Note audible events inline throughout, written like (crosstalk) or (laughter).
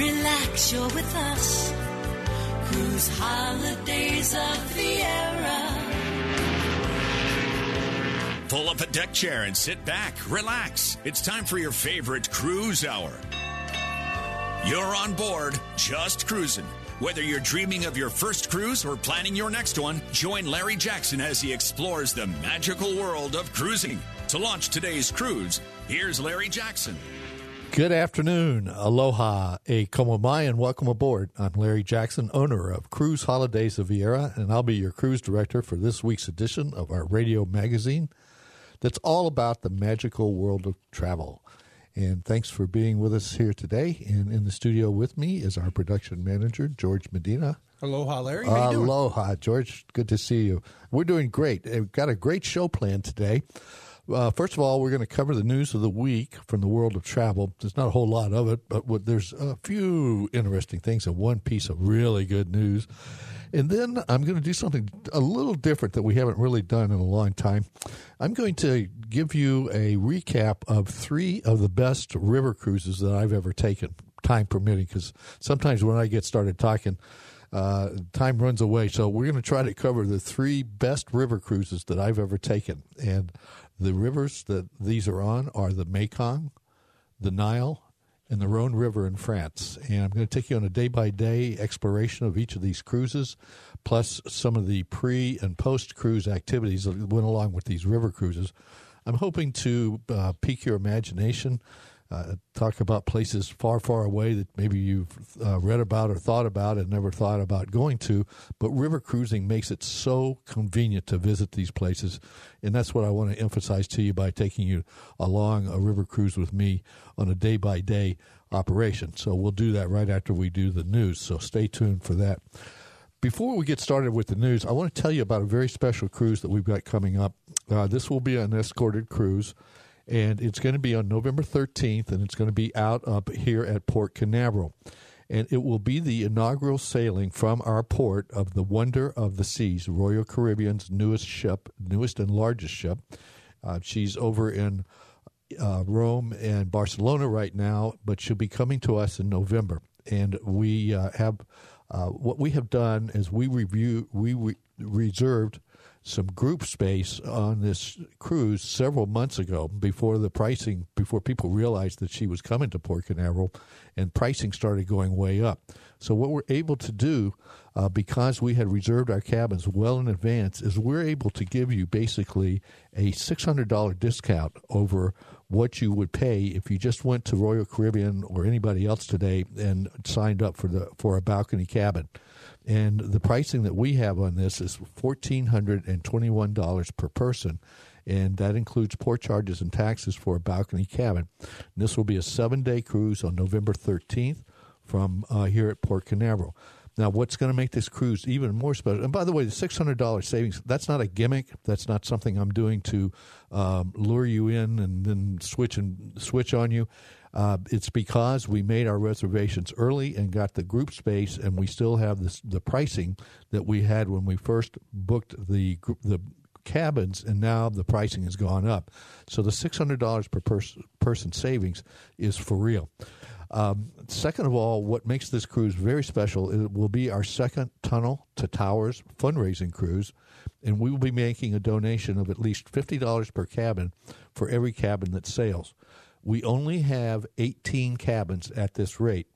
Relax, you're with us. Cruise holidays of Viera. Pull up a deck chair and sit back, relax. It's time for your favorite cruise hour. You're on board, just cruising. Whether you're dreaming of your first cruise or planning your next one, join Larry Jackson as he explores the magical world of cruising. To launch today's cruise, here's Larry Jackson. Good afternoon. Aloha. A como mai and welcome aboard. I'm Larry Jackson, owner of Cruise Holidays of Viera, and I'll be your cruise director for this week's edition of our radio magazine that's all about the magical world of travel. And thanks for being with us here today. And in the studio with me is our production manager, George Medina. Aloha, Larry. How you doing? Aloha, George. Good to see you. We're doing great. We've got a great show planned today. Uh, first of all, we're going to cover the news of the week from the world of travel. There's not a whole lot of it, but what, there's a few interesting things and one piece of really good news. And then I'm going to do something a little different that we haven't really done in a long time. I'm going to give you a recap of three of the best river cruises that I've ever taken, time permitting, because sometimes when I get started talking, uh, time runs away. So we're going to try to cover the three best river cruises that I've ever taken. And the rivers that these are on are the Mekong, the Nile, and the Rhone River in France. And I'm going to take you on a day by day exploration of each of these cruises, plus some of the pre and post cruise activities that went along with these river cruises. I'm hoping to uh, pique your imagination uh, talk about places far, far away that maybe you've uh, read about or thought about and never thought about going to. But river cruising makes it so convenient to visit these places. And that's what I want to emphasize to you by taking you along a river cruise with me on a day by day operation. So we'll do that right after we do the news. So stay tuned for that. Before we get started with the news, I want to tell you about a very special cruise that we've got coming up. Uh, this will be an escorted cruise and it's going to be on November 13th, and it's going to be out up here at Port Canaveral. And it will be the inaugural sailing from our port of the Wonder of the Seas, Royal Caribbean's newest ship, newest and largest ship. Uh, she's over in uh, Rome and Barcelona right now, but she'll be coming to us in November. And we uh, have uh, what we have done is we review we re- reserved some group space on this cruise several months ago before the pricing before people realized that she was coming to Port Canaveral and pricing started going way up. So what we're able to do uh, because we had reserved our cabins well in advance is we're able to give you basically a $600 discount over what you would pay if you just went to Royal Caribbean or anybody else today and signed up for the for a balcony cabin. And the pricing that we have on this is $1,421 per person. And that includes port charges and taxes for a balcony cabin. And this will be a seven day cruise on November 13th from uh, here at Port Canaveral. Now, what's going to make this cruise even more special? And by the way, the six hundred dollars savings, that's not a gimmick. That's not something I'm doing to um, lure you in and then switch and switch on you. Uh, it's because we made our reservations early and got the group space, and we still have this, the pricing that we had when we first booked the the cabins, and now the pricing has gone up. So the six hundred dollars per pers- person savings is for real. Um, second of all, what makes this cruise very special is it will be our second Tunnel to Towers fundraising cruise, and we will be making a donation of at least fifty dollars per cabin for every cabin that sails. We only have 18 cabins at this rate.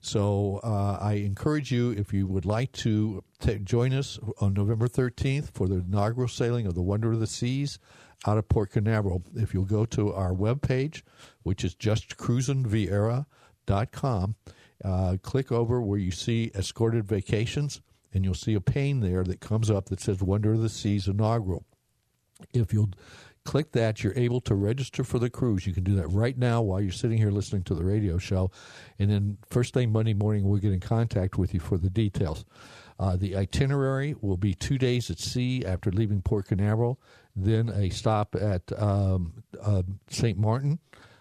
So uh, I encourage you, if you would like to t- join us on November 13th for the inaugural sailing of the Wonder of the Seas out of Port Canaveral, if you'll go to our webpage, which is justcruisinviera.com, uh, click over where you see escorted vacations, and you'll see a pane there that comes up that says Wonder of the Seas inaugural. If you'll click that. You're able to register for the cruise. You can do that right now while you're sitting here listening to the radio show. And then first thing Monday morning, we'll get in contact with you for the details. Uh, the itinerary will be two days at sea after leaving Port Canaveral, then a stop at um, uh, St. Martin,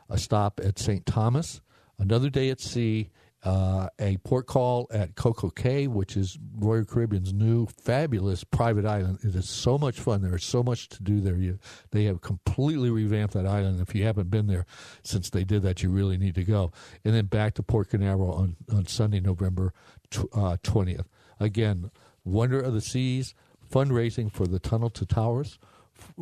a stop at St. Thomas, another day at sea, uh, a port call at Coco Cay, which is Royal Caribbean's new fabulous private island. It is so much fun. There is so much to do there. You, they have completely revamped that island. If you haven't been there since they did that, you really need to go. And then back to Port Canaveral on, on Sunday, November uh, 20th. Again, Wonder of the Seas, fundraising for the Tunnel to Towers.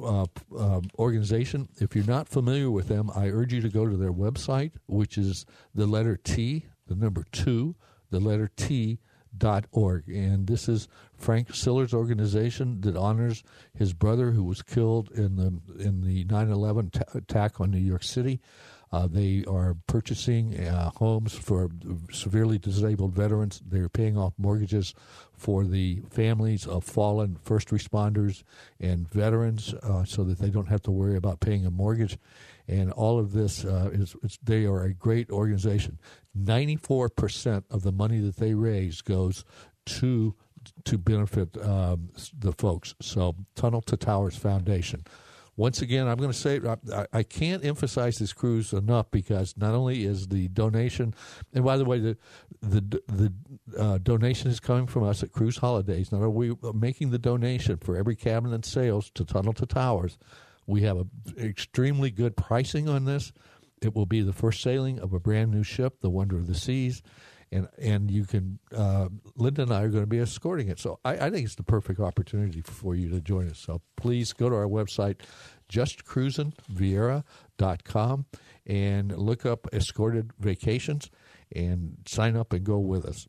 Uh, uh, organization. If you're not familiar with them, I urge you to go to their website, which is the letter T, the number two, the letter T dot org. And this is Frank Siller's organization that honors his brother who was killed in the in the 9/11 t- attack on New York City. Uh, they are purchasing uh, homes for severely disabled veterans. They're paying off mortgages for the families of fallen first responders and veterans uh, so that they don't have to worry about paying a mortgage. And all of this uh, is, they are a great organization. 94% of the money that they raise goes to to benefit um, the folks. So, Tunnel to Towers Foundation. Once again, I'm going to say I, I, can't emphasize this cruise enough because not only is the donation, and by the way, the the the uh, donation is coming from us at Cruise Holidays. Not are we making the donation for every cabin and sales to Tunnel to Towers. We have a extremely good pricing on this. It will be the first sailing of a brand new ship, the Wonder of the Seas, and and you can. Uh, Linda and I are going to be escorting it, so I, I, think it's the perfect opportunity for you to join us. So please go to our website, justcruisinviera.com, and look up escorted vacations and sign up and go with us.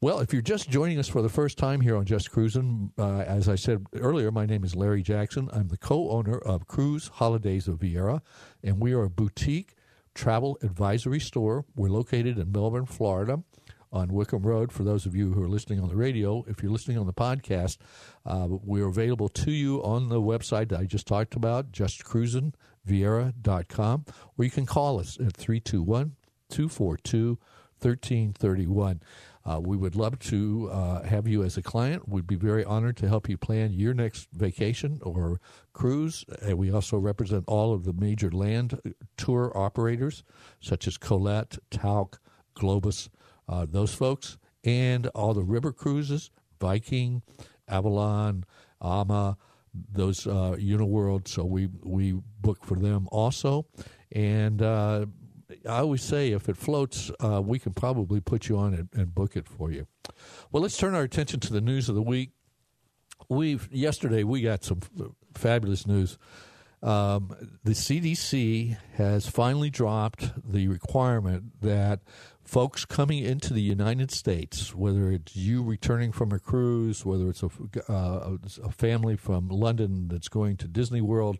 Well, if you're just joining us for the first time here on Just Cruising, uh, as I said earlier, my name is Larry Jackson. I'm the co owner of Cruise Holidays of Viera, and we are a boutique travel advisory store. We're located in Melbourne, Florida. On Wickham Road, for those of you who are listening on the radio, if you're listening on the podcast, uh, we're available to you on the website that I just talked about, justcruisinviera.com, or you can call us at 321 242 1331. Uh, we would love to uh, have you as a client. We'd be very honored to help you plan your next vacation or cruise. And we also represent all of the major land tour operators, such as Colette, Tauck, Globus, uh, those folks, and all the river cruises, Viking, Avalon, Ama, those uh, Uniworld. So we we book for them also, and uh, I always say if it floats, uh, we can probably put you on it and book it for you. Well, let's turn our attention to the news of the week. We've yesterday we got some fabulous news. Um, the CDC has finally dropped the requirement that folks coming into the United States, whether it's you returning from a cruise, whether it's a, uh, a family from London that's going to Disney World,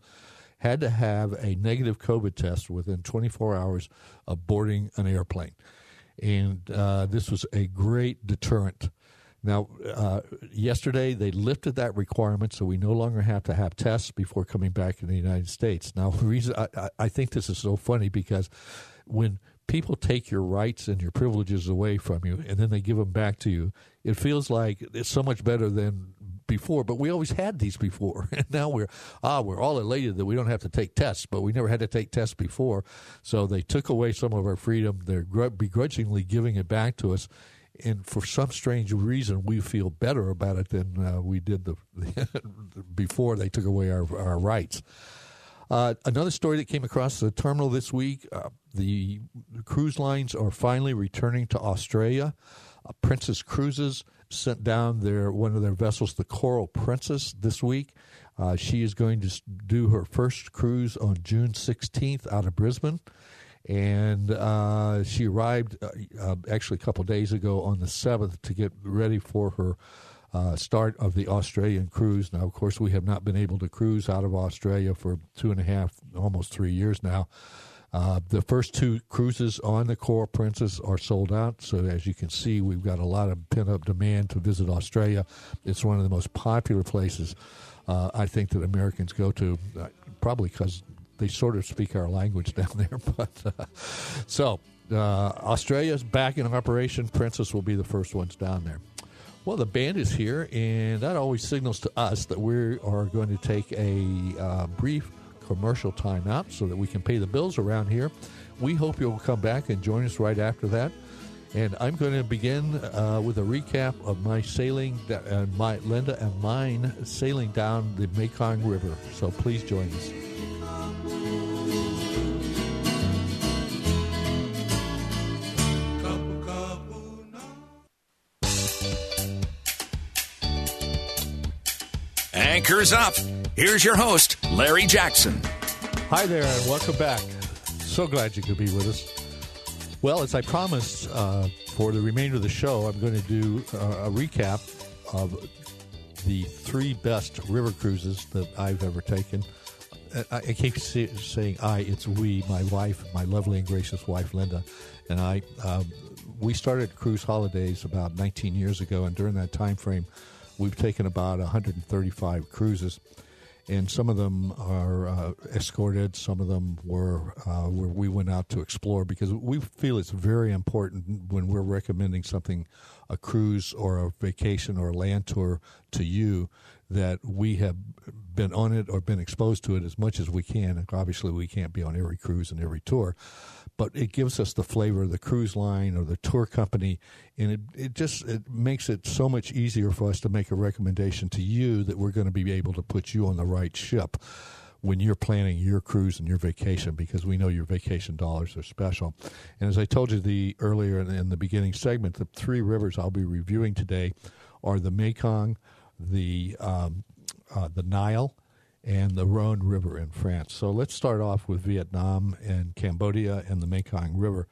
had to have a negative COVID test within 24 hours of boarding an airplane. And uh, this was a great deterrent. Now, uh, yesterday they lifted that requirement, so we no longer have to have tests before coming back in the United States. Now, the reason I, I think this is so funny because when people take your rights and your privileges away from you and then they give them back to you, it feels like it's so much better than before, but we always had these before. (laughs) And now we're ah, we're all elated that we don't have to take tests, but we never had to take tests before. So they took away some of our freedom. They're begrudgingly giving it back to us. And for some strange reason, we feel better about it than uh, we did (laughs) the, before they took away our, our rights. Uh, another story that came across the terminal this week uh, the cruise lines are finally returning to Australia. Uh, Princess Cruises sent down their one of their vessels, the Coral Princess, this week. Uh, she is going to do her first cruise on June 16th out of Brisbane. And uh, she arrived uh, uh actually a couple days ago on the 7th to get ready for her uh, start of the Australian cruise. Now, of course, we have not been able to cruise out of Australia for two and a half, almost three years now. Uh, the first two cruises on the Coral Princess are sold out. So, as you can see, we've got a lot of pent up demand to visit Australia. It's one of the most popular places uh, I think that Americans go to, uh, probably because they sort of speak our language (laughs) down there. But uh, so, uh, Australia's back in operation. Princess will be the first ones down there. Well, the band is here, and that always signals to us that we are going to take a uh, brief commercial timeout so that we can pay the bills around here. We hope you'll come back and join us right after that. And I'm going to begin uh, with a recap of my sailing, uh, my Linda and mine sailing down the Mekong River. So please join us. Anchors up. Here's your host, Larry Jackson. Hi there, and welcome back. So glad you could be with us. Well, as I promised uh, for the remainder of the show, I'm going to do uh, a recap of the three best river cruises that I've ever taken. I, keep say, saying I, it's we, my wife, my lovely and gracious wife, Linda, and I. Um, we started cruise holidays about 19 years ago, and during that time frame, we've taken about 135 cruises and some of them are uh, escorted. Some of them were uh, where we went out to explore because we feel it's very important when we're recommending something, a cruise or a vacation or a land tour to you, that we have been on it or been exposed to it as much as we can. Obviously, we can't be on every cruise and every tour, but it gives us the flavor of the cruise line or the tour company, and it, it just it makes it so much easier for us to make a recommendation to you that we're going to be able to put you on the right ship when you're planning your cruise and your vacation because we know your vacation dollars are special. And as I told you the earlier in, in the beginning segment, the three rivers I'll be reviewing today are the Mekong, the um, uh, the Nile, and the Rhone River in France. So let's start off with Vietnam and Cambodia and the Mekong River.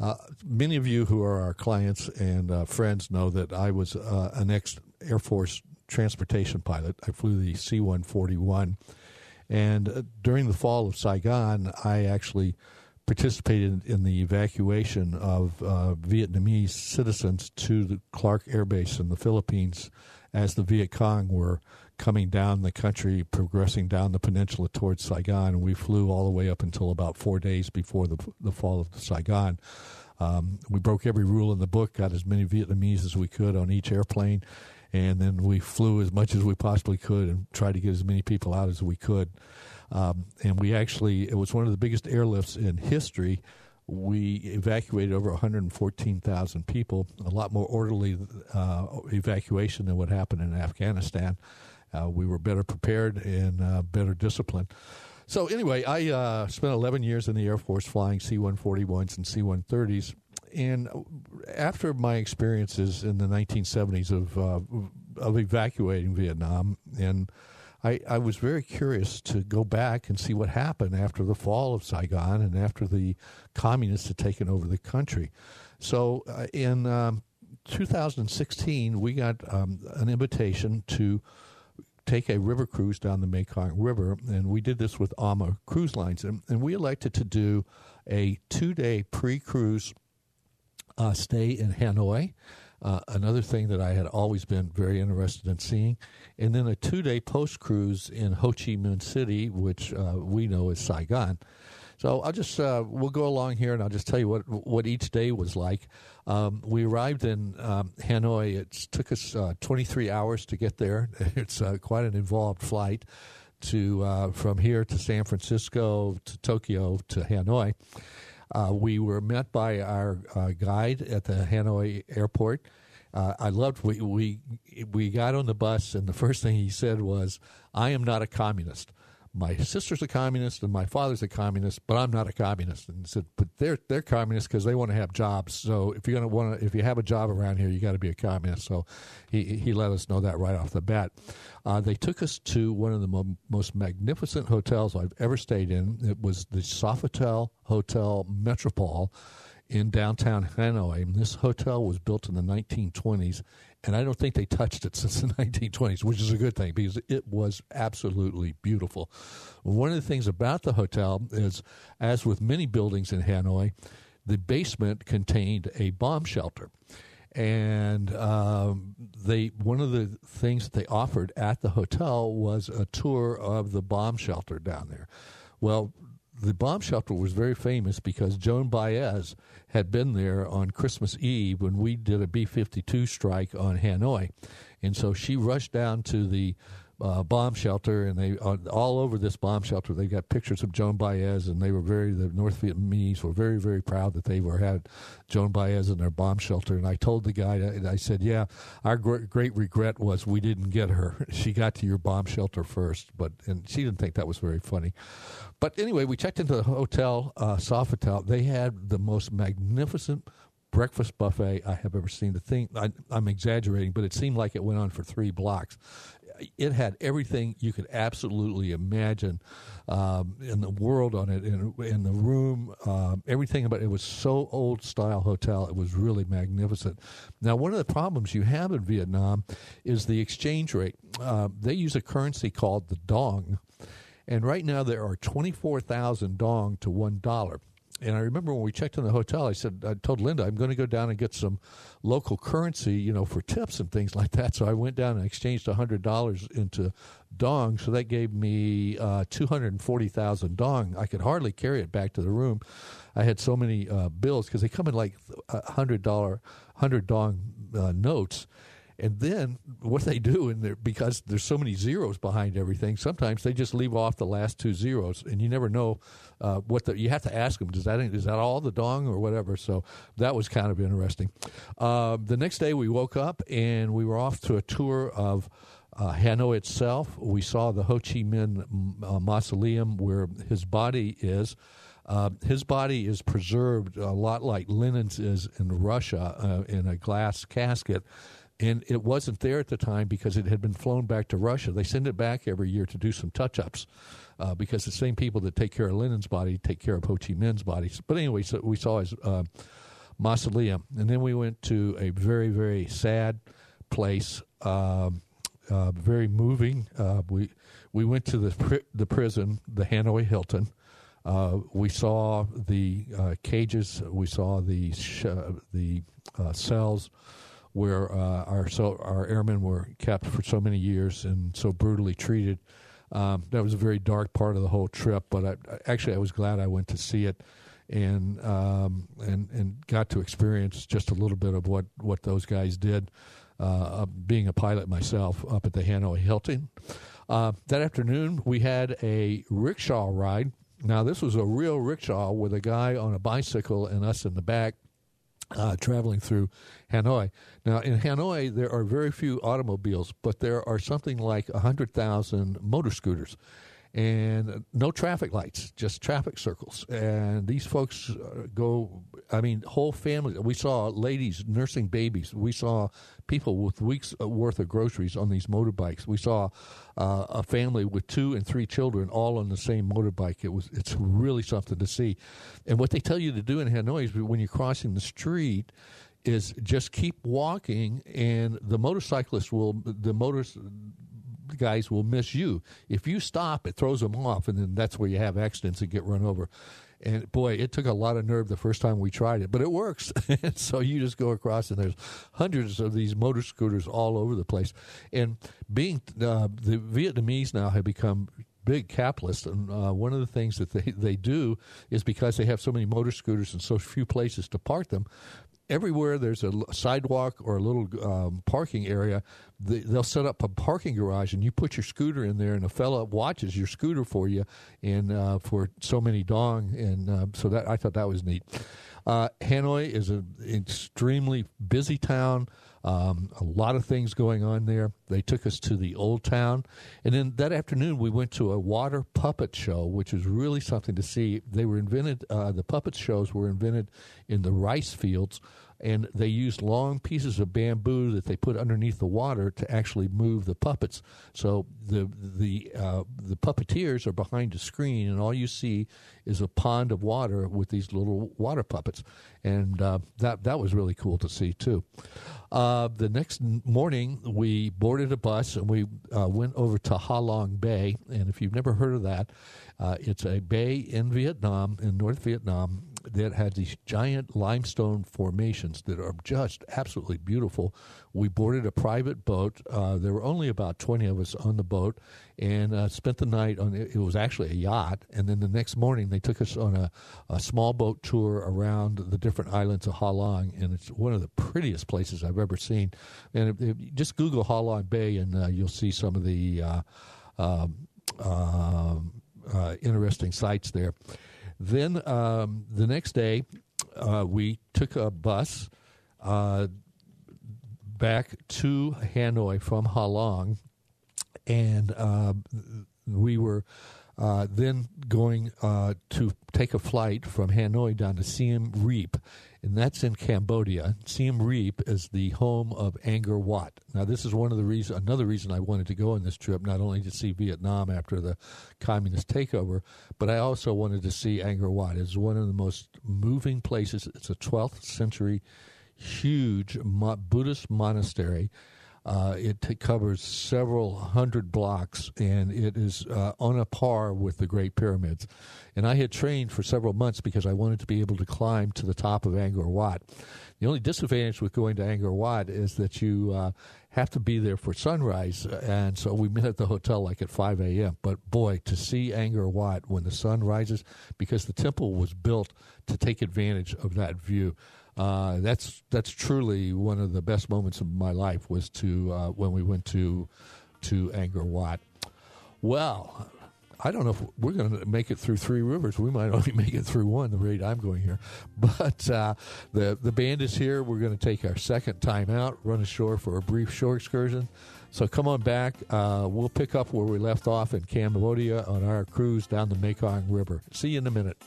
Uh, many of you who are our clients and uh, friends know that I was uh, an ex Air Force transportation pilot. I flew the C 141. And uh, during the fall of Saigon, I actually participated in the evacuation of uh, Vietnamese citizens to the Clark Air Base in the Philippines as the Viet Cong were coming down the country, progressing down the peninsula towards Saigon. We flew all the way up until about four days before the, the fall of Saigon. Um, we broke every rule in the book, got as many Vietnamese as we could on each airplane, and then we flew as much as we possibly could and tried to get as many people out as we could. Um, and we actually, it was one of the biggest airlifts in history we evacuated over 114,000 people, a lot more orderly uh, evacuation than what happened in Afghanistan. Uh, we were better prepared and uh, better disciplined. So, anyway, I uh, spent 11 years in the Air Force flying C 141s and C 130s. And after my experiences in the 1970s of, uh, of evacuating Vietnam and I, I was very curious to go back and see what happened after the fall of Saigon and after the communists had taken over the country. So uh, in um, 2016, we got um, an invitation to take a river cruise down the Mekong River, and we did this with AMA Cruise Lines, and, and we elected to do a two-day pre-cruise uh, stay in Hanoi uh, another thing that I had always been very interested in seeing, and then a two-day post cruise in Ho Chi Minh City, which uh, we know is Saigon. So I'll just uh, we'll go along here, and I'll just tell you what what each day was like. Um, we arrived in um, Hanoi. It took us uh, 23 hours to get there. (laughs) It's uh, quite an involved flight to uh, from here to San Francisco to Tokyo to Hanoi. Uh, we were met by our uh, guide at the Hanoi airport. Uh, I loved we we we got on the bus and the first thing he said was, "I am not a communist." My sister's a communist and my father's a communist, but I'm not a communist. And said, but they're they're communists because they want to have jobs. So if you're gonna want to, if you have a job around here, you got to be a communist. So he he let us know that right off the bat. Uh, they took us to one of the mo- most magnificent hotels I've ever stayed in. It was the Sofitel Hotel Metropole in downtown Hanoi. And this hotel was built in the 1920s, and I don't think they touched it since the (laughs) 1920s, which is a good thing because it was absolutely beautiful. One of the things about the hotel is, as with many buildings in Hanoi, the basement contained a bomb shelter. And um, they one of the things that they offered at the hotel was a tour of the bomb shelter down there. Well, the bomb shelter was very famous because Joan Baez had been there on Christmas Eve when we did a B 52 strike on Hanoi. And so she rushed down to the uh, bomb shelter, and they uh, all over this bomb shelter they got pictures of Joan Baez, and they were very the North Vietnamese were very very proud that they were had Joan Baez in their bomb shelter. And I told the guy, and I said, "Yeah, our gr- great regret was we didn't get her. (laughs) she got to your bomb shelter first, but and she didn't think that was very funny." But anyway, we checked into the hotel, uh, Sofitel. They had the most magnificent breakfast buffet I have ever seen. The thing I, am exaggerating, but it seemed like it went on for three blocks. It had everything you could absolutely imagine um, in the world on it, in, in the room, um, everything about it. it was so old style hotel. It was really magnificent. Now, one of the problems you have in Vietnam is the exchange rate. Uh, they use a currency called the dong, and right now there are twenty four thousand dong to one dollar. And I remember when we checked in the hotel, I said, I told Linda, I'm going to go down and get some local currency, you know, for tips and things (laughs) like that. So I went down and exchanged $100 into dong. So that gave me uh, 240,000 dong. I could hardly carry it back to the room. I had so many uh, bills because they come in like $100, 100 dong uh, notes. And then what they do, and because there's so many zeros behind everything, sometimes they just leave off the last two zeros, and you never know uh, what the. You have to ask them, does that is that all the dong or whatever? So that was kind of interesting. Uh, the next day we woke up and we were off to a tour of. Uh, Hanoi itself, we saw the Ho Chi Minh uh, mausoleum where his body is. Uh, his body is preserved a lot like Lenin's is in Russia uh, in a glass casket and it wasn't there at the time because it had been flown back to Russia. They send it back every year to do some touch ups uh, because the same people that take care of Lenin's body take care of Ho Chi Minh's body. But anyway, so we saw his uh, mausoleum, and then we went to a very very sad place, um, uh, very moving. Uh, we we went to the the prison, the Hanoi Hilton. Uh, we saw the uh, cages. We saw the sh- the cells where uh, our so our airmen were kept for so many years and so brutally treated. Um, that was a very dark part of the whole trip, but I, actually I was glad I went to see it and um, and and got to experience just a little bit of what what those guys did. Uh, being a pilot myself up at the Hanoi Hilton. Uh, that afternoon, we had a rickshaw ride. Now, this was a real rickshaw with a guy on a bicycle and us in the back uh, traveling through Hanoi. Now, in Hanoi, there are very few automobiles, but there are something like 100,000 motor scooters and no traffic lights, just traffic circles. And these folks uh, go, I mean, whole families. We saw ladies nursing babies. We saw people with weeks worth of groceries on these motorbikes. We saw uh, a family with two and three children all on the same motorbike. It was it's really something to see. And what they tell you to do in Hanoi is when you're crossing the street is just keep walking and the motorcyclist will the motors guys will miss you. If you stop, it throws them off, and then that's where you have accidents and get run over. And boy, it took a lot of nerve the first time we tried it, but it works. (laughs) so you just go across, and there's hundreds of these motor scooters all over the place. And being uh, the Vietnamese now have become big capitalists, and uh, one of the things that they, they do is because they have so many motor scooters and so few places to park them, everywhere there's a sidewalk or a little um, parking area, they, will set up a parking garage, and you put your scooter in there, and a fella watches your scooter for you, and uh, for so many dong, and uh, so that I thought that was neat. Uh, Hanoi is an extremely busy town. Um, a lot of things going on there. They took us to the old town. And then that afternoon, we went to a water puppet show, which was really something to see. They were invented, uh, the puppet shows were invented in the rice fields and they used long pieces of bamboo that they put underneath the water to actually move the puppets. So the the uh, the puppeteers are behind a screen, and all you see is a pond of water with these little water puppets, and uh, that that was really cool to see too. Uh, the next morning, we boarded a bus and we uh, went over to Ha Long Bay. And if you've never heard of that, uh, it's a bay in Vietnam, in North Vietnam, that had these giant limestone formations that are just absolutely beautiful. We boarded a private boat. Uh, there were only about 20 of us on the boat and uh, spent the night on it. It was actually a yacht. And then the next morning, they took us on a, a small boat tour around the different islands of Ha Long. And it's one of the prettiest places I've ever seen. And if, if just Google Ha Long Bay and uh, you'll see some of the uh, um, um, uh, interesting sites there. Then um, the next day, uh, we took a bus uh, back to Hanoi from Ha Long, and uh, we were uh, then going uh, to take a flight from Hanoi down to Siem Reap, and that's in Cambodia. Siem Reap is the home of Angkor Wat. Now, this is one of the reason, another reason I wanted to go on this trip, not only to see Vietnam after the communist takeover, but I also wanted to see Angkor Wat. It's one of the most moving places. It's a 12th century huge Buddhist monastery uh, it t- covers several hundred blocks, and it is uh, on a par with the Great Pyramids. And I had trained for several months because I wanted to be able to climb to the top of Angkor Wat. The only disadvantage with going to Angkor Wat is that you uh, have to be there for sunrise, and so we met at the hotel like at 5 a.m. But boy, to see Angkor Wat when the sun rises, because the temple was built to take advantage of that view uh, that's that's truly one of the best moments of my life was to uh, when we went to to Angkor Wat. Well, I don't know if we're going to make it through three rivers. We might (laughs) only make it through one. The rate I'm going here, but uh, the the band is here. We're going to take our second time out, run ashore for a brief shore excursion. So come on back. Uh, we'll pick up where we left off in Cambodia on our cruise down the Mekong River. See you in a minute.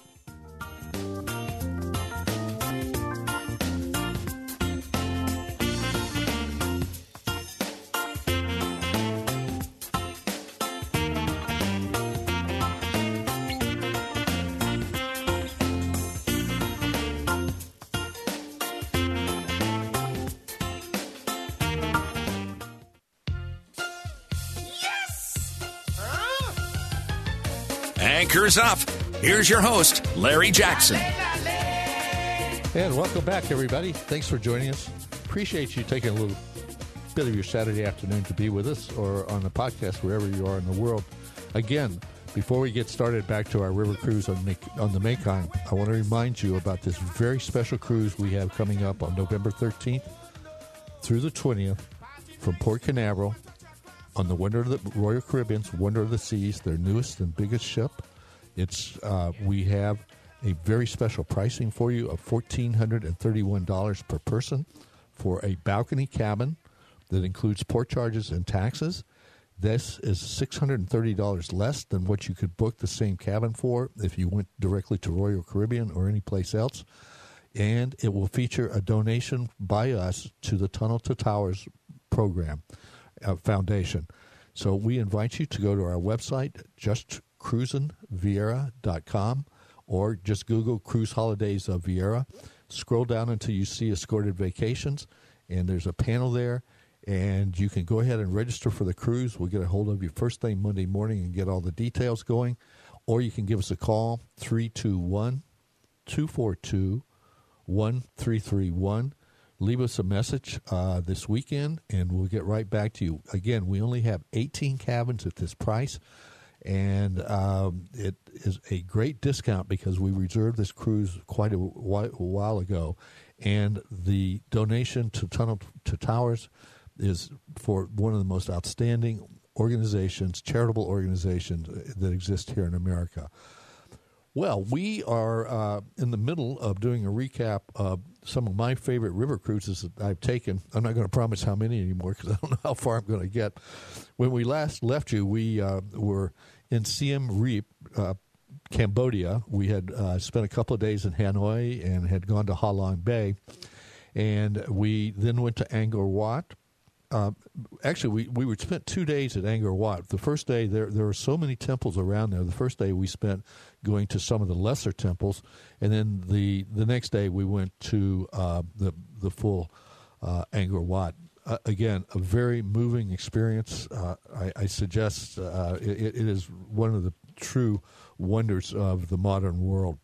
Anchors up. Here's your host, Larry Jackson. And welcome back, everybody. Thanks for joining us. Appreciate you taking a little bit of your Saturday afternoon to be with us or on the podcast wherever you are in the world. Again, before we get started back to our river cruise on, on the Mekong, I want to remind you about this very special cruise we have coming up on November 13th through the 20th from Port Canaveral on the Wonder of the Royal Caribbean's Wonder of the Seas, their newest and biggest ship. It's uh, we have a very special pricing for you of fourteen hundred and thirty-one dollars per person for a balcony cabin that includes port charges and taxes. This is six hundred and thirty dollars less than what you could book the same cabin for if you went directly to Royal Caribbean or any place else. And it will feature a donation by us to the Tunnel to Towers program uh, foundation. So we invite you to go to our website, just cruisinviera.com or just Google Cruise Holidays of Viera. Scroll down until you see Escorted Vacations, and there's a panel there, and you can go ahead and register for the cruise. We'll get a hold of you first thing Monday morning and get all the details going. Or you can give us a call, 321 242 1331. Leave us a message uh, this weekend, and we'll get right back to you. Again, we only have 18 cabins at this price and um, it is a great discount because we reserved this cruise quite a while ago, and the donation to Tunnel to Towers is for one of the most outstanding organizations, charitable organizations that exist here in America. Well, we are uh, in the middle of doing a recap of some of my favorite river cruises that I've taken. I'm not going to promise how many anymore because I don't know how far I'm going to get. When we last left you, we uh, were in Siem Reap, uh, Cambodia. We had uh, spent a couple of days in Hanoi and had gone to Ha Long Bay, and we then went to Angkor Wat. Uh, actually, we, we spent two days at Angkor Wat. The first day, there there were so many temples around there. The first day we spent going to some of the lesser temples, and then the the next day we went to uh, the the full uh, Angkor Wat uh, again, a very moving experience. Uh, I, I, suggest uh, it, it is one of the true wonders of the modern world.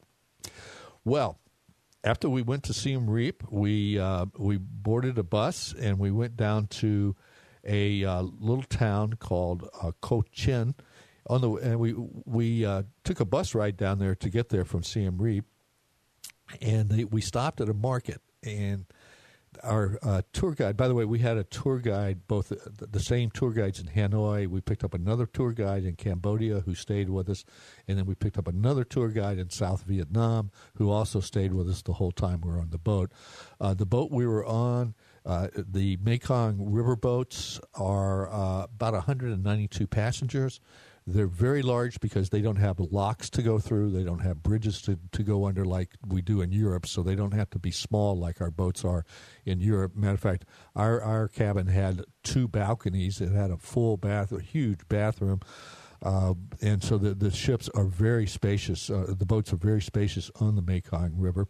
Well, after we went to Siem Reap, we uh, we boarded a bus and we went down to a uh, little town called uh, Cochin. On the and we we took a bus ride down there to get there from Siem Reap, and they, we stopped at a market and our uh, tour guide. By the way, we had a tour guide, both the, the, same tour guides in Hanoi. We picked up another tour guide in Cambodia who stayed with us, and then we picked up another tour guide in South Vietnam who also stayed with us the whole time we were on the boat. Uh, the boat we were on. Uh, the Mekong river boats are uh, about 192 passengers. They're very large because they don't have locks to go through. They don't have bridges to, to go under like we do in Europe, so they don't have to be small like our boats are in Europe. Matter of fact, our, our cabin had two balconies. It had a full bath, a huge bathroom. Uh, and so the, the ships are very spacious. Uh, the boats are very spacious on the Mekong River.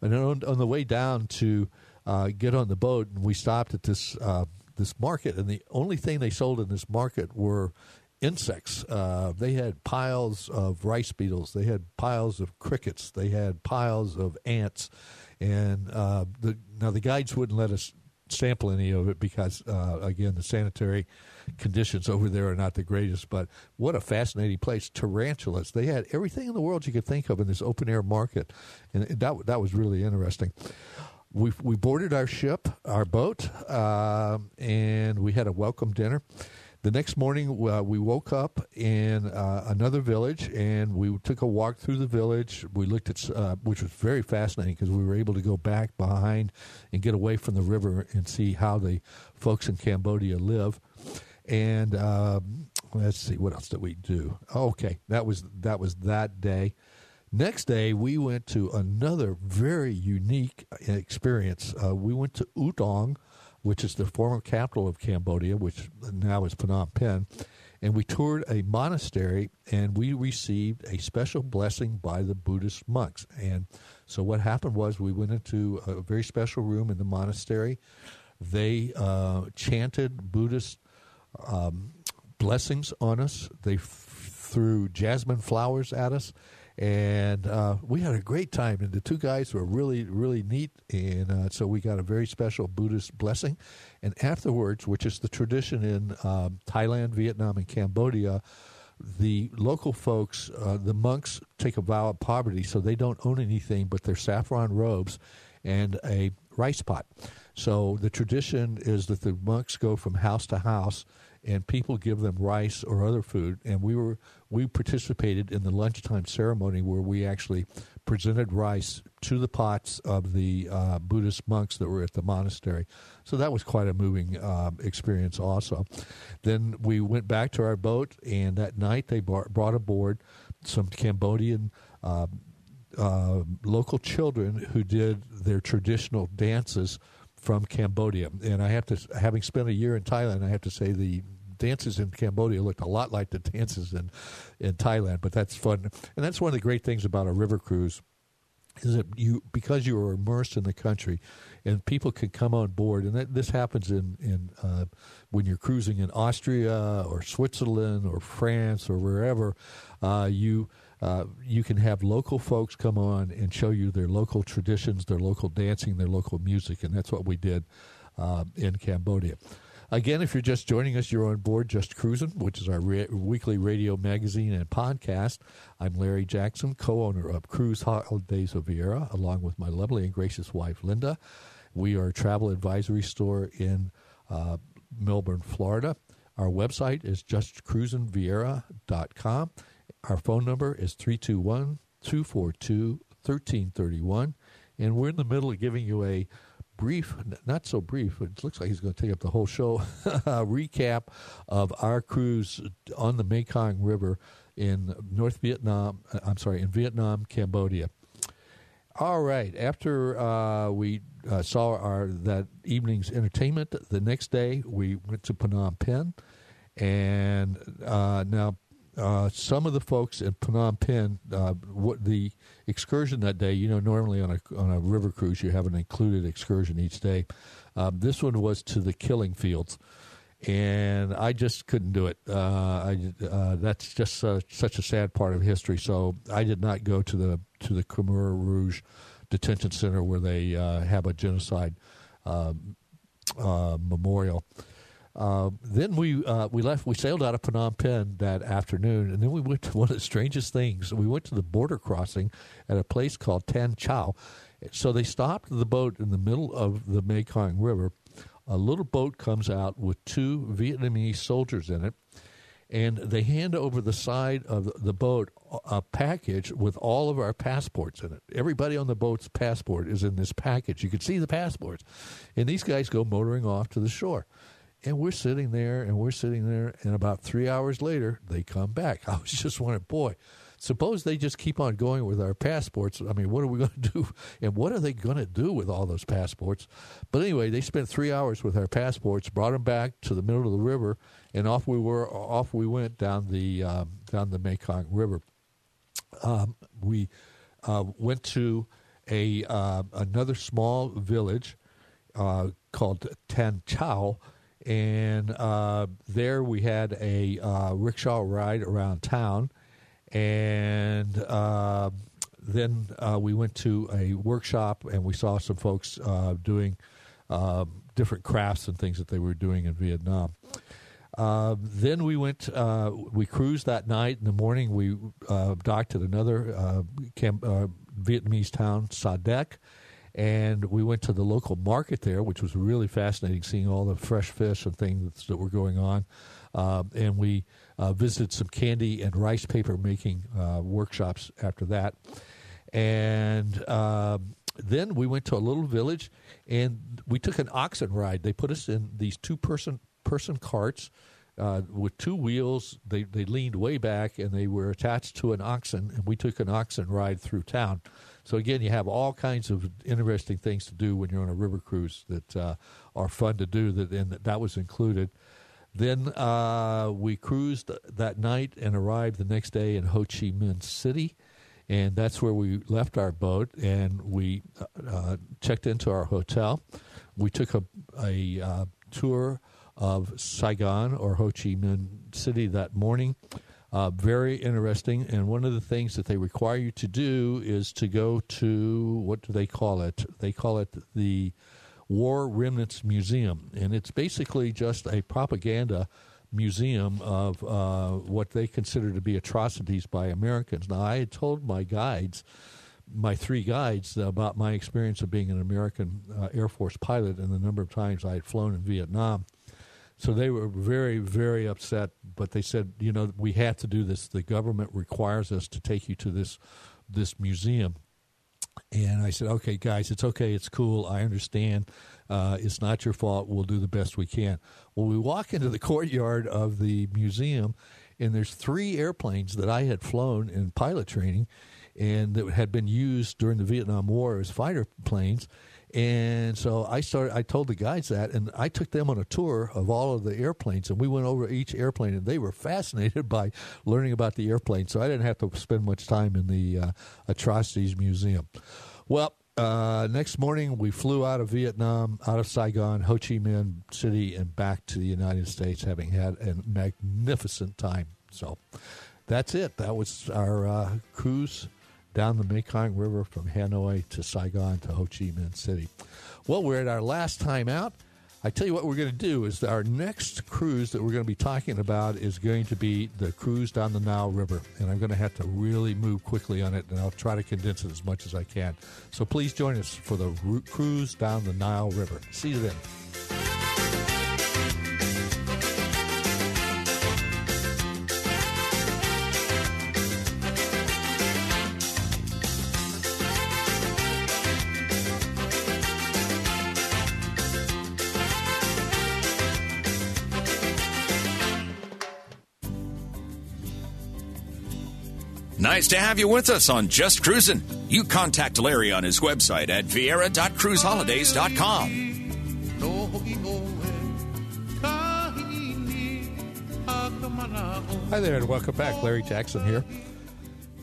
And on, on the way down to uh, get on the boat, we stopped at this uh, this market, and the only thing they sold in this market were insects. Uh, they had piles of rice beetles. They had piles of crickets. They had piles of ants. And uh, the, now the guides wouldn't let us sample any of it because, uh, again, the sanitary conditions over there are not the greatest. But what a fascinating place! Tarantulas. They had everything in the world you could think of in this open air market, and that that was really interesting. We we boarded our ship, our boat, uh, and we had a welcome dinner the next morning, uh, we woke up in uh, another village and we took a walk through the village. We looked at, uh, which was very fascinating because we were able to go back behind and get away from the river and see how the folks in Cambodia live. And um, let's see, what else did we do? okay, that was that was that day. Next day, we went to another very unique experience. Uh, we went to Oudong which is the former capital of Cambodia, which now is Phnom Penh. And we toured a monastery and we received a special blessing by the Buddhist monks. And so what happened was we went into a very special room in the monastery. They uh, chanted Buddhist um, blessings on us. They f- threw jasmine flowers at us and uh, we had a great time. And the two guys were really, really neat, and uh, so we got a very special Buddhist blessing. And afterwards, which is the tradition in um, Thailand, Vietnam, and Cambodia, the local folks, uh, the monks, take a vow of poverty, so they don't own anything but their saffron robes and a rice pot. So the tradition is that the monks go from house to house and people give them rice or other food. And we were we participated in the lunchtime ceremony where we actually presented rice to the pots of the uh, Buddhist monks that were at the monastery. So that was quite a moving uh, experience, also. Then we went back to our boat, and that night they brought aboard some Cambodian. Uh, uh, local children who did their traditional dances from Cambodia. And I have to, having spent a year in Thailand, I have to say the dances in Cambodia looked a lot like the dances in in Thailand. But that's fun, and that's one of the great things about a river cruise is that you because you are immersed in the country and people can come on board and that, this happens in in uh, when you're cruising in Austria or Switzerland or France or wherever uh, you uh, you can have local folks come on and show you their local traditions, their local dancing, their local music, and that's what we did uh, in Cambodia. Again, if you're just joining us, you're on board Just Cruising, which is our re- weekly radio magazine and podcast. I'm Larry Jackson, co owner of Cruise Holidays of Viera, along with my lovely and gracious wife, Linda. We are a travel advisory store in uh, Melbourne, Florida. Our website is justcruisingviera.com. Our phone number is 321 242 1331. And we're in the middle of giving you a brief, not so brief, it looks like he's going to take up the whole show, (laughs) recap of our cruise on the Mekong River in North Vietnam, uh, I'm sorry, in Vietnam, Cambodia. All right. After uh, we uh, saw our that evening's entertainment, the next day we went to Phnom Penh, and uh, now uh, some of the folks in Phnom Penh, uh, what the excursion that day, you know, normally on a on a river cruise you have an included excursion each day. Um, this one was to the killing fields, and I just couldn't do it. Uh, I, uh, that's just such a sad part of history. So I did not go to the to the Khmer Rouge detention center where they uh, have a genocide uh, uh, memorial. Uh, then we we left. We sailed out of Phnom Penh that afternoon, and then we went to (laughs) one of the strangest things. We went to the border crossing at a place called Tan Chau. So they stopped the boat in the middle of the Mekong River. A little boat comes out with two Vietnamese soldiers in it, and they hand over the side of the boat a package with all of our passports in it. Everybody on the boat's passport is in this package. You can see the passports, and these guys go motoring off to the shore. And we're sitting there and we're sitting there, and about three hours later, they come back. (laughs) I was just wondering, boy, suppose they just keep on going with our passports. I mean, what are we going (laughs) to do? And what are they going to do with all those passports? But anyway, they spent three hours with our passports, brought them back to the middle of the river, and off we were. Off we went down the um, down the Mekong River. Um, we uh, went to a uh, another small village uh, called Tan Chau and uh, there we had a uh, rickshaw ride around town, and uh, then uh, we went to a workshop and we saw some folks uh, doing um, different crafts and things that they were doing in Vietnam. Uh, then we went. we cruised that night. In the morning, we docked at another camp, Vietnamese town, Sa Dec and we went to the local market there, which was really fascinating, seeing all the fresh fish and things that were going on. Uh, and we uh, visited some candy and rice paper making uh, workshops after that. And um, then we went to a little village, and we took an oxen ride. They put us in these two person person carts. Uh, with two wheels. They they leaned way back and they were attached to an oxen, and we took an oxen ride through town. So again, you have all kinds of interesting things to do when you're on a river cruise that uh, are fun to do. That and that was included. Then uh, we cruised that night and arrived the next day in Ho Chi Minh City, and that's where we left our boat and we uh, uh checked into our hotel. We took a, a uh, tour of Saigon or Ho Chi Minh City that morning. Uh, very interesting. And one of the things that they require you to do is to go to what do they call it? They call it the War Remnants Museum. And it's basically just a propaganda museum of uh, what they consider to be atrocities by Americans. Now, I had told my guides, my three guides, about my experience of being an American uh, Air Force pilot and the number of times I had flown in Vietnam. So they were very, very upset. But they said, you know, we have to do this. The government requires us to take you to this this museum. And I said, okay, guys, it's okay. It's cool. I understand. Uh, it's not your fault. We'll do the best we can. Well, we walk into the courtyard of the museum, and there's three airplanes that I had flown in pilot training and that had been used during the Vietnam War as fighter planes. And so I started. I told the guys that, and I took them on a tour of all of the airplanes, and we went over each airplane, and they were (laughs) fascinated by learning about the airplane. So I didn't have to spend much time in the uh, Atrocities Museum. Well, uh, next morning we flew out of Vietnam, out of Saigon, Ho Chi Minh City, and back to the United States, having had a magnificent time. So that's it. That was our uh, cruise down the Mekong River from Hanoi to Saigon to Ho Chi Minh City. Well, we're at our last time out. I tell you what we're going to do is our next cruise that we're going to be talking about is going to be the cruise down the Nile River, and I'm going to have to really move quickly on it, and I'll try to condense it as much as I can. So please join us for the cruise down the Nile River. See you then. Nice to have you with us on Just Cruisin'. You contact Larry on his website at viera.cruiseholidays.com. Hi there, and welcome back. Larry Jackson here.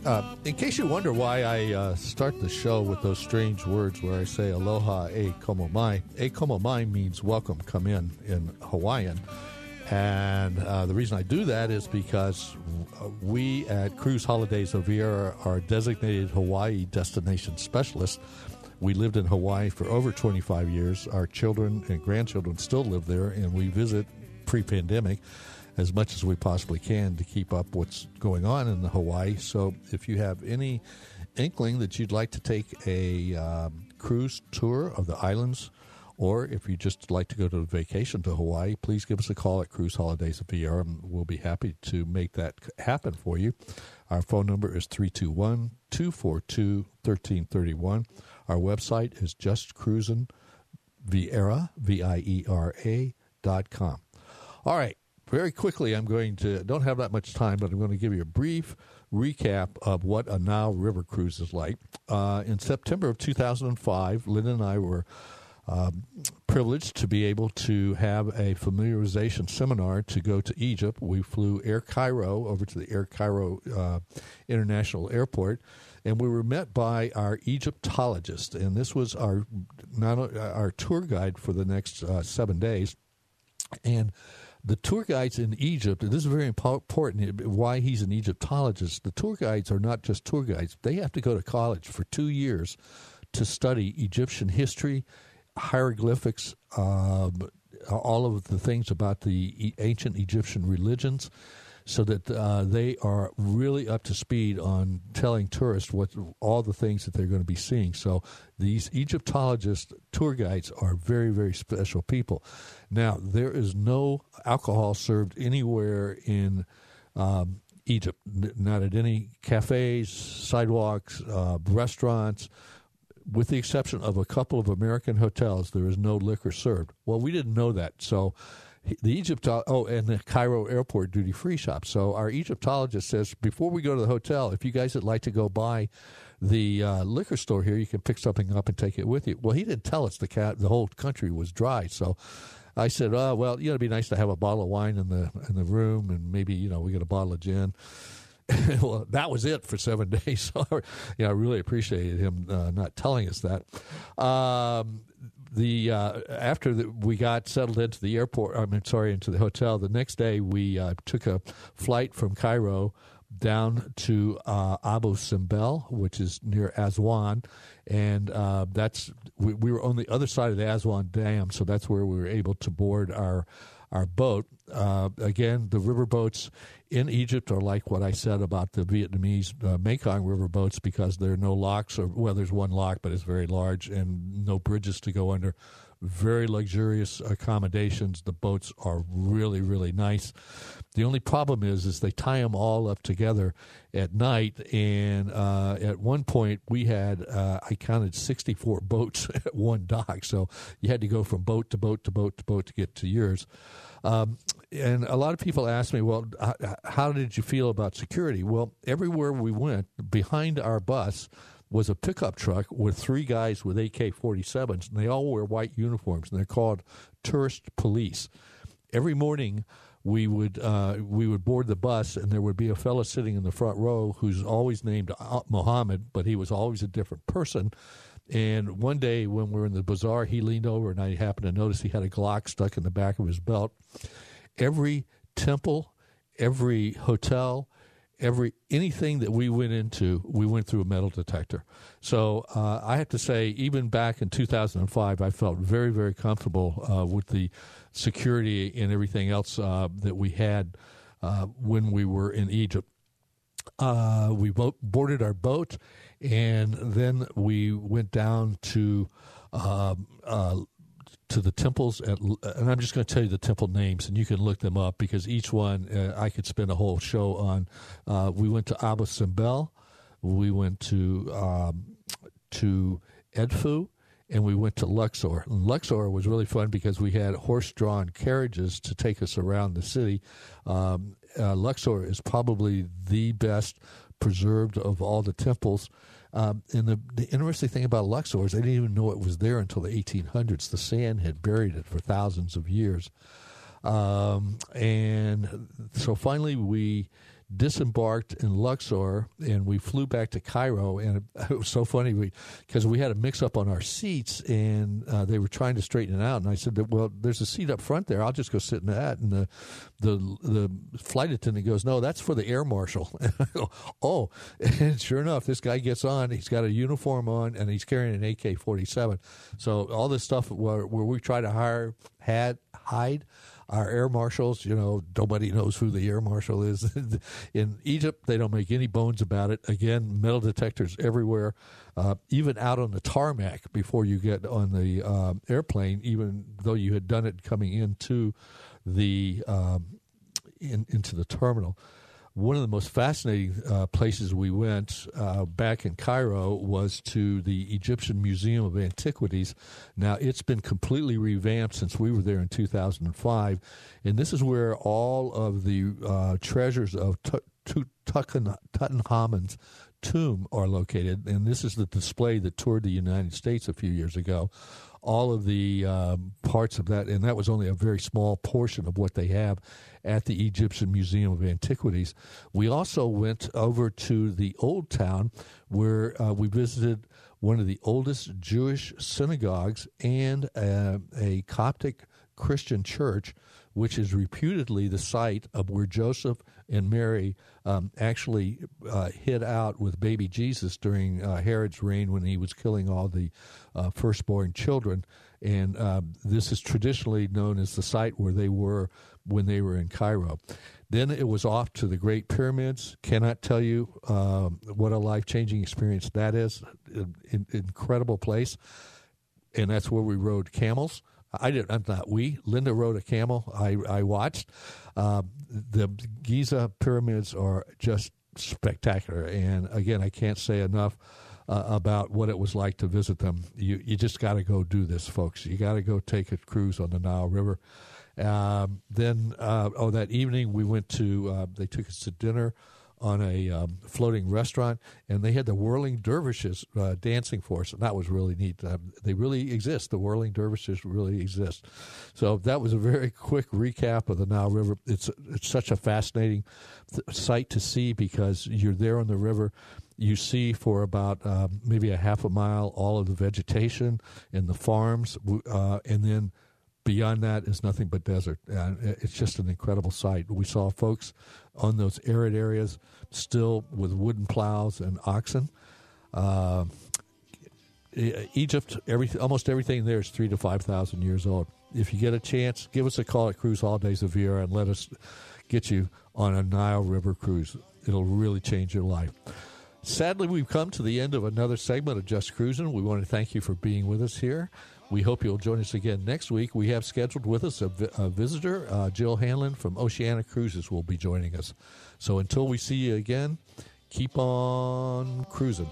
Uh, in case you wonder why I uh, start the show with those strange words where I say aloha e komo mai, e komo mai means welcome, come in in Hawaiian. And uh, the reason I do that is because we at Cruise Holidays of Viera are designated Hawaii destination specialists. We lived in Hawaii for over 25 years. Our children and grandchildren still live there, and we visit pre pandemic as much as we possibly can to keep up what's going on in the Hawaii. So if you have any inkling that you'd like to take a um, cruise tour of the islands, or if you just like to go to a vacation to Hawaii, please give us a call at Cruise Holidays of Viera, and we'll be happy to make that happen for you. Our phone number is 321 242 1331. Our website is justcruisin, Viera, V I E R A, dot com. All right, very quickly, I'm going to, don't have that much time, but I'm going to give you a brief recap of what a Nile River cruise is like. Uh, in September of 2005, Lynn and I were uh, privileged to be able to have a familiarization seminar to go to Egypt. We flew Air Cairo over to the Air Cairo uh, International Airport, and we were met by our Egyptologist, and this was our not our tour guide for the next uh, seven days, and the tour guides in Egypt, and this is very important why he's an Egyptologist. The tour guides are not just tour guides, they have to go to college for two years to study Egyptian history, hieroglyphics, um, all of the things about the ancient Egyptian religions so that uh, they are really up to speed on telling tourists what all the things that they're going to be seeing. So these Egyptologists, tour guides are very, very special people. Now there is no alcohol served anywhere in um, Egypt, not at any cafes, sidewalks, uh, restaurants. With the exception of a couple of American hotels, there is no liquor served. Well, we didn't know that, so the Egypt oh and the Cairo airport duty free shop. So our Egyptologist says before we go to the hotel, if you guys would like to go by the uh, liquor store here, you can pick something up and take it with you. Well, he didn't tell us the cat the whole country was dry, so. I said, "Oh well, you know, it'd be nice to have a bottle of wine in the in the room, and maybe you know we get a bottle of gin." (laughs) well, that was it for seven (laughs) days. So, I really appreciated him uh, not telling us that. Um, the uh, after the, we got settled into the airport, I mean, sorry, into the hotel. The next day, we uh, took a flight from Cairo down to uh, Abu Simbel, which is near Aswan, and uh, that's we, we, were on the other side of the Aswan Dam, so that's where we were able to board our our boat. Uh, again, the river boats in Egypt are like what I said about the Vietnamese uh, Mekong river boats because there are no locks, or well, there's one lock, but it's very large, and no bridges to go under. Very luxurious accommodations. The boats are really, really nice. The only problem is, is they tie them all up together at night. And uh, at one point, we had uh, I counted 64 (laughs) boats at one dock, so you had to go from boat to boat to boat to boat to get to yours. Um, and a lot of people ask me, well, how did you feel about security? Well, everywhere we went, behind our bus was a pickup truck with three guys with AK 47s, and they all wear white uniforms, and they're called tourist police. Every morning, we would uh, we would board the bus, and there would be a fellow sitting in the front row who's always named Mohammed, but he was always a different person. And one day when we were in the bazaar, he leaned over, and I happened to notice he had a Glock stuck in the back of his belt every temple, every hotel, every anything that we went into, we went through a metal detector. So uh, I have to say, even back in 2005, I felt very, very comfortable uh, with the security and everything else uh, that we had uh, when we were in Egypt. Uh, we boarded our boat, and then we went down to um, uh, to the temples at, and I'm just going to tell you the temple names, and you can look them up because each one uh, I could spend a whole show on. Uh, we went to Abu Simbel, we went to um, to Edfu, and we went to Luxor. And Luxor was really fun because we had horse-drawn carriages to take us around the city. Um, uh, Luxor is probably the best preserved of all the temples. Um, and the, the interesting thing about Luxor is they didn't even know it was there until the 1800s. The sand had buried it for thousands of years. Um, and so finally we disembarked in Luxor, and we flew back to Cairo. And it, (laughs) was so funny because we, we, had a mix up on our seats, and uh, they were trying to straighten it out. And I said, "Well, there's a seat up front there. I'll just go sit in that." And the the the flight attendant goes, "No, that's for the air marshal." (laughs) And I go, "Oh!" (laughs) And sure enough, this guy gets on. He's got a uniform on, and he's carrying an AK-47. So all this stuff where, where we try to hire had hide our air marshals, you know, nobody knows who the air marshal is. (laughs) in Egypt, they don't make any bones about it. Again, metal detectors everywhere, uh, even out on the tarmac before you get on the uh, airplane, even though you had done it coming into the um, in, into the terminal one of the most fascinating uh, places we went uh, back in Cairo was to the Egyptian Museum of Antiquities. Now, it's been completely revamped since we were there in 2005, and this is where all of the uh, treasures of Tutankhamun's tomb are located, and this is the display that toured the United States a few years ago all of the um, parts of that, and that was only a very small portion of what they have at the Egyptian Museum of Antiquities. We also went over to the Old Town where uh, we visited one of the oldest Jewish synagogues and uh, a Coptic Christian church, which is reputedly the site of where Joseph and Mary um, actually uh, hid out with baby Jesus during uh, Herod's reign when he was killing all the uh, firstborn children. And um, this is traditionally known as the site where they were when they were in Cairo. Then it was off to the Great Pyramids. Cannot tell you um, what a life changing experience that is. In, incredible place. And that's where we rode camels. I did I'm not we. Linda rode a camel. I, I watched. Uh, the Giza pyramids are just spectacular. And again, I can't say enough uh, about what it was like to visit them. You you just got to go do this, folks. You got to go take a cruise on the Nile River. Um, then, uh, oh, that evening we went to. Uh, they took us to dinner on a um, floating restaurant, and they had the whirling dervishes uh, dancing for us, and that was really neat. Uh, they really exist. The whirling dervishes really exist. So that was a very quick recap of the Nile River. It's it's such a fascinating sight to see because you're there on the river. You see for about um, maybe a half a mile all of the vegetation and the farms, uh, and then beyond that is nothing but desert. And it's just an incredible sight. We saw folks on those arid areas still with wooden plows and oxen. Uh, Egypt, every, almost everything there is three to five thousand years old. If you get a chance, give us a call at Cruise Holidays of Viera and let us get you on a Nile River cruise. It'll really change your life. Sadly, we've come to the end of another segment of Just Cruising. We want to thank you for being with us here. We hope you'll join us again next week. We have scheduled with us a, vi- a visitor, uh, Jill Hanlon from Oceania Cruises, will be joining us. So until we see you again, keep on cruising.